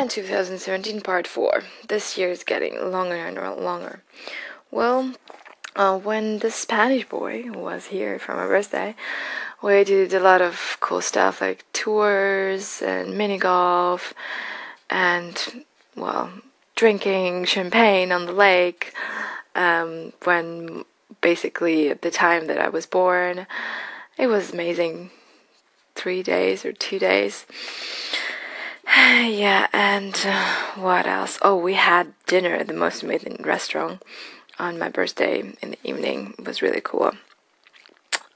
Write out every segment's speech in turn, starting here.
And 2017 part 4. This year is getting longer and longer. Well, uh, when the Spanish boy was here for my birthday, we did a lot of cool stuff like tours and mini golf and, well, drinking champagne on the lake. Um, when basically at the time that I was born, it was amazing. Three days or two days. yeah, and uh, what else? Oh, we had dinner at the most amazing restaurant on my birthday in the evening. It was really cool.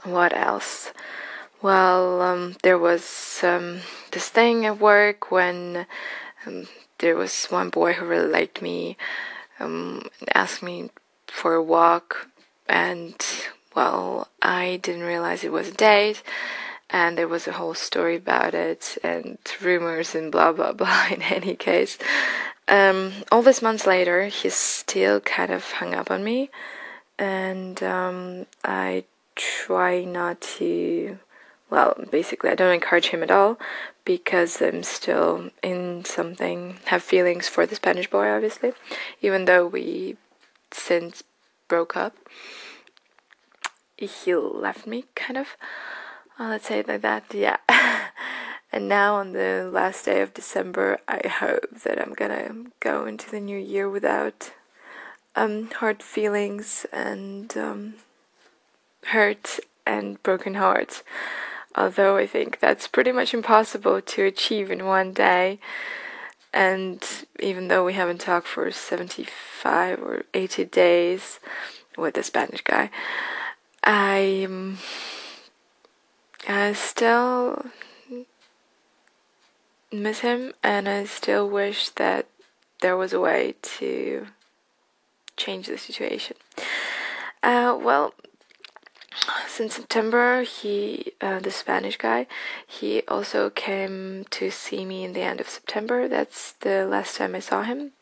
What else? Well, um, there was um, this thing at work when um, there was one boy who really liked me, um, asked me for a walk, and well, I didn't realize it was a date and there was a whole story about it and rumors and blah blah blah in any case. Um, all these months later he's still kind of hung up on me. And um, i try not to well basically i don't encourage him at all because i'm still in something have feelings for the spanish boy obviously even though we since broke up he left me kind of uh, let's say it like that, yeah. and now on the last day of December, I hope that I'm gonna go into the new year without um, hard feelings and um, hurt and broken hearts. Although I think that's pretty much impossible to achieve in one day. And even though we haven't talked for 75 or 80 days with the Spanish guy, I. Um, I still miss him, and I still wish that there was a way to change the situation. Uh, well, since September, he, uh, the Spanish guy, he also came to see me in the end of September. That's the last time I saw him.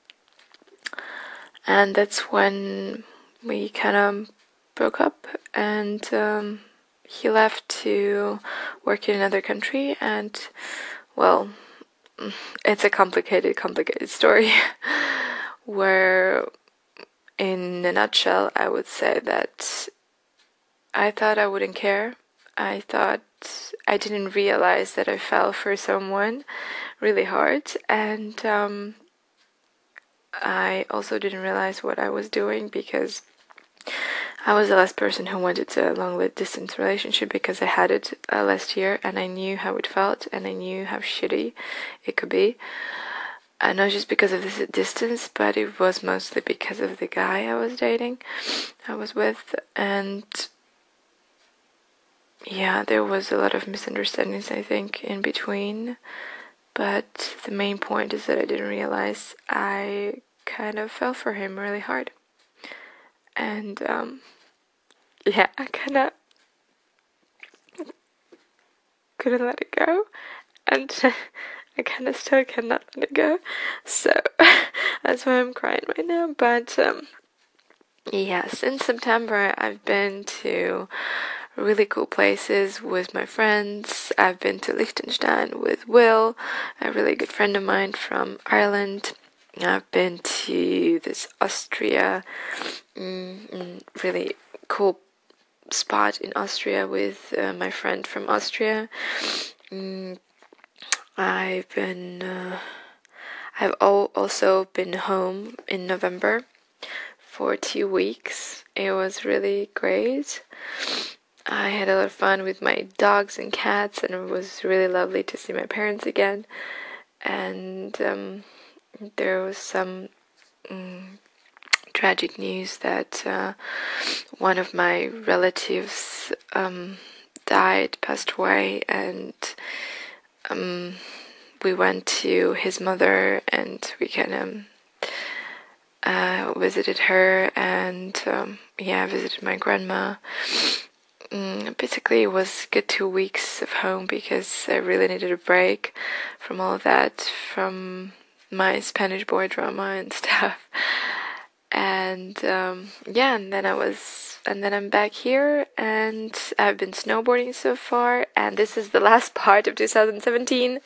And that's when we kind of broke up, and um, he left to work in another country, and well, it's a complicated, complicated story. where, in a nutshell, I would say that I thought I wouldn't care. I thought I didn't realize that I fell for someone really hard, and um, I also didn't realize what I was doing because I was the last person who wanted a long distance relationship because I had it uh, last year and I knew how it felt and I knew how shitty it could be. And not just because of the distance, but it was mostly because of the guy I was dating, I was with, and yeah, there was a lot of misunderstandings, I think, in between. But the main point is that I didn't realize I kind of fell for him really hard and um, yeah, I kind of couldn't let it go, and I kind of still cannot let it go. So that's why I'm crying right now. But um, yeah, since September, I've been to really cool places with my friends. I've been to Liechtenstein with Will, a really good friend of mine from Ireland. I've been to this Austria, mm, mm, really cool spot in Austria with uh, my friend from Austria. Mm, I've been, uh, I've also been home in November for two weeks. It was really great. I had a lot of fun with my dogs and cats, and it was really lovely to see my parents again. And um, there was some um, tragic news that uh, one of my relatives um, died, passed away, and um, we went to his mother and we kind of uh, visited her and um, yeah, visited my grandma. Mm, basically, it was good two weeks of home because I really needed a break from all of that, from my Spanish boy drama and stuff. And um, yeah, and then I was, and then I'm back here, and I've been snowboarding so far, and this is the last part of 2017.